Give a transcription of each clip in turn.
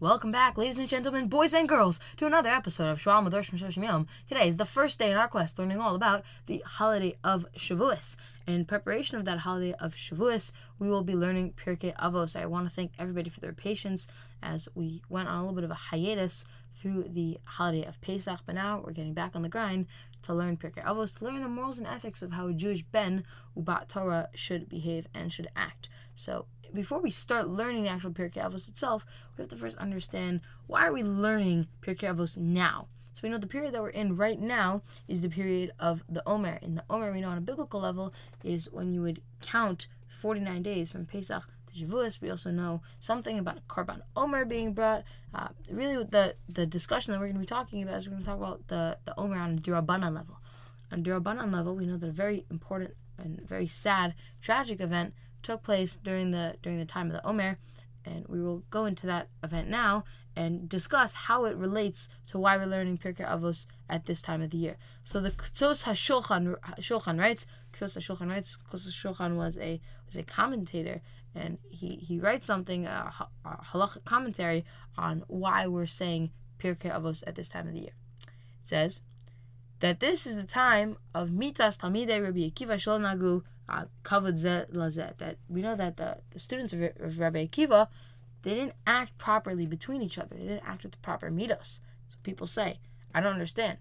Welcome back, ladies and gentlemen, boys and girls, to another episode of Shalom Adosh Shoshim Yom. Today is the first day in our quest learning all about the holiday of Shavuos. And in preparation of that holiday of Shavuos, we will be learning Pirkei Avos. I want to thank everybody for their patience as we went on a little bit of a hiatus through the holiday of Pesach, but now we're getting back on the grind to learn Pirkei Avos, to learn the morals and ethics of how a Jewish Ben Ubat Torah should behave and should act. So before we start learning the actual Pirkei Avos itself, we have to first understand why are we learning Pirkei Avos now. So we know the period that we're in right now is the period of the Omer. In the Omer, we know on a biblical level is when you would count 49 days from Pesach We also know something about a Korban Omer being brought. Uh, really, the the discussion that we're going to be talking about is we're going to talk about the, the Omer on a Derabanan level. On Derabanan level, we know that a very important and very sad, tragic event took place during the during the time of the Omer, and we will go into that event now and discuss how it relates to why we're learning Pirkei Avos at this time of the year. So the Ktsos HaShulchan Shulchan writes, Ktsos HaShulchan writes, Ktsos HaShulchan was a was a commentator, and he, he writes something, uh, a, a uh, halachic commentary on why we're saying Pirkei Avos at this time of the year. It says that this is the time of Mitas Talmidei Rabbi Akiva Nagu kavod lazet. That we know that the, the students of, of Rabbi Akiva, they didn't act properly between each other. They didn't act with the proper middos. So people say, I don't understand.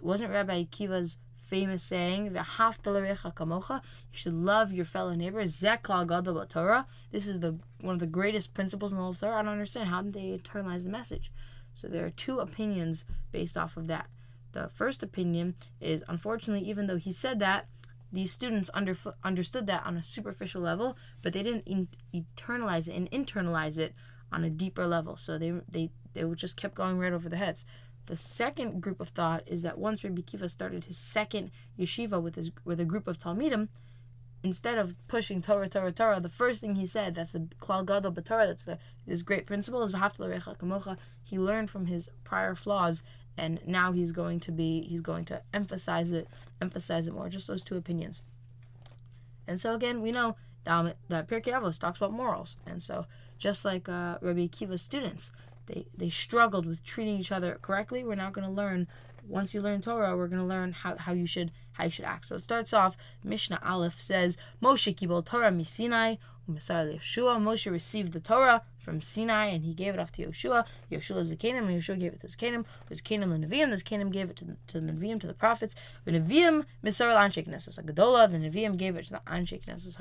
Wasn't Rabbi Akiva's famous saying, kamocha, you should love your fellow neighbor, zekla Torah. This is the one of the greatest principles in the whole Torah. I don't understand. How did they internalize the message? So there are two opinions based off of that. The first opinion is, unfortunately, even though he said that, these students under, understood that on a superficial level, but they didn't in, internalize it and internalize it on a deeper level. So they they they just kept going right over their heads. The second group of thought is that once Rabbi Kiva started his second yeshiva with his with a group of talmidim, instead of pushing Torah, Torah, Torah, the first thing he said, that's the Klal Gadol B'Torah, that's the this great principle, is V'haftal Kamocha. He learned from his prior flaws and now he's going to be he's going to emphasize it emphasize it more just those two opinions and so again we know um, that Pirkei Avos talks about morals and so just like uh, Rabbi Akiva's students they they struggled with treating each other correctly we're now going to learn once you learn Torah we're going to learn how, how you should how you should act so it starts off Mishnah Aleph says Moshe kibol Torah misinai Messiah Yeshua. Moshe received the Torah from Sinai and he gave it off to Yeshua. Yeshua is the Canaan, and Yeshua gave it to his Canaan. It Canaan and Nevi'im. This Canaan gave it to the, to the Nevi'im, to the prophets. The Nevi'im, Messiah Anshe Knesses Agadola. The Nevi'im gave it to the Anshe Knesses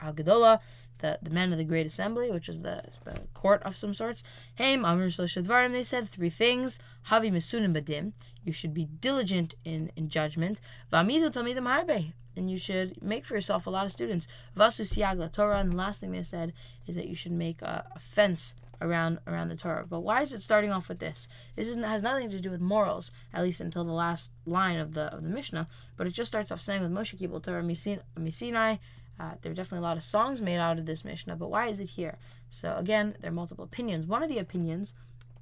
Agadola, the, the men of the Great Assembly, which is the, the court of some sorts. Hey, Amr Shadvarim, they said three things. Havi Mesunim Badim. You should be diligent in, in judgment. Vamidu Tamidim Harbe and you should make for yourself a lot of students. Vasu siag Torah, and the last thing they said is that you should make a, a, fence around around the Torah. But why is it starting off with this? This isn't, has nothing to do with morals, at least until the last line of the of the Mishnah. But it just starts off saying with Moshe Kibul Torah Misinai. Uh, there are definitely a lot of songs made out of this Mishnah, but why is it here? So again, there are multiple opinions. One of the opinions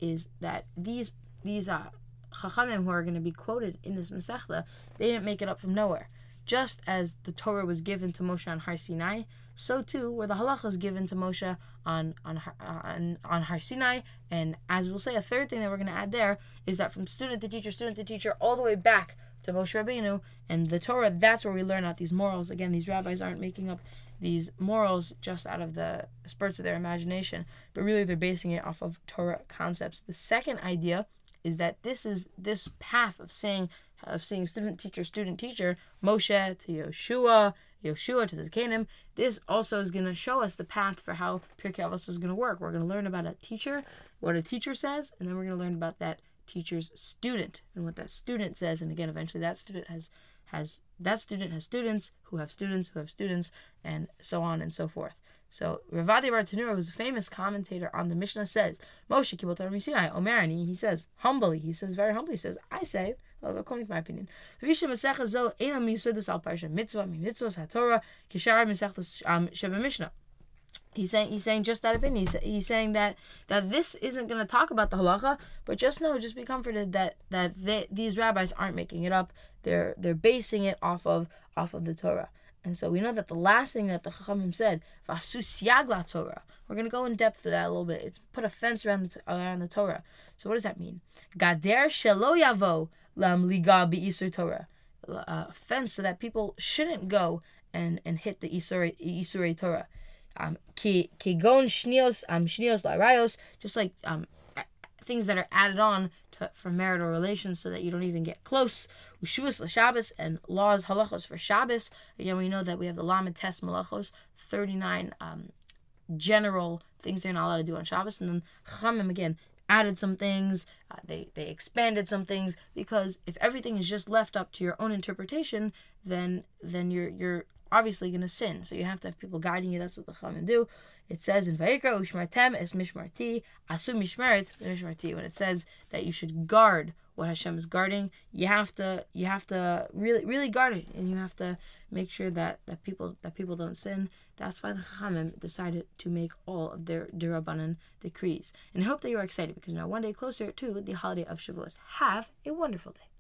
is that these these uh, Chachamim who are going to be quoted in this Masechta, they didn't make it up from nowhere. Just as the Torah was given to Moshe on Har Sinai, so too were the halachas given to Moshe on on on, on Har Sinai. And as we'll say, a third thing that we're going to add there is that from student to teacher, student to teacher, all the way back to Moshe Rabbeinu and the Torah. That's where we learn out these morals. Again, these rabbis aren't making up these morals just out of the spurts of their imagination, but really they're basing it off of Torah concepts. The second idea is that this is this path of saying of seeing student teacher student teacher Moshe to Yeshua Yeshua to the Canaan. This also is going to show us the path for how Pirkei Avos is going to work. We're going to learn about a teacher, what a teacher says, and then we're going to learn about that teacher's student and what that student says. And again, eventually that student has has that student has students who have students who have students, and so on and so forth. So Ravadi Bartenura, who's a famous commentator on the Mishnah, says, Moshe Kibbutz Sinai, Omerani, he says, humbly, he says very humbly, he says, I say, according to my opinion, Visha Mitzvah, Mitzvahs HaTorah, Kishar Masechah um, Mishnah. He's saying he's saying just that opinion. He's, he's saying that that this isn't going to talk about the halacha, but just know, just be comforted that that they, these rabbis aren't making it up. They're they're basing it off of off of the Torah. And so we know that the last thing that the Chachamim said, "Vasu siag Torah." We're to go in depth for that a little bit. It's put a fence around the, around the Torah. So what does that mean? Gader shelo yavo lam liga Torah. A fence so that people shouldn't go and, and hit the Isure, Isure Torah. Um, ki ki gon shnios um shnios rayos, just like um things that are added on to, for marital relations so that you don't even get close. Ushuvas l'Shabbos and laws halachos for Shabbos. Again, we know that we have the Lamed Tes Malachos, 39 um, general things they're not allowed to do on Shabbos. And then Chamim, again, added some things, uh, they, they expanded some things, because if everything is just left up to your own interpretation, then then you're you're obviously going to sin. So you have to have people guiding you. That's what the Chachamim do. It says in Vayikra, Ushmartem es mishmarti, asu mishmeret mishmarti. When it says that you should guard what Hashem is guarding, you have to you have to really really guard it, and you have to make sure that, that people that people don't sin. That's why the Chachamim decided to make all of their derabanan decrees. And I hope that you are excited because now one day closer to the holiday of Shavuos. Have a wonderful day.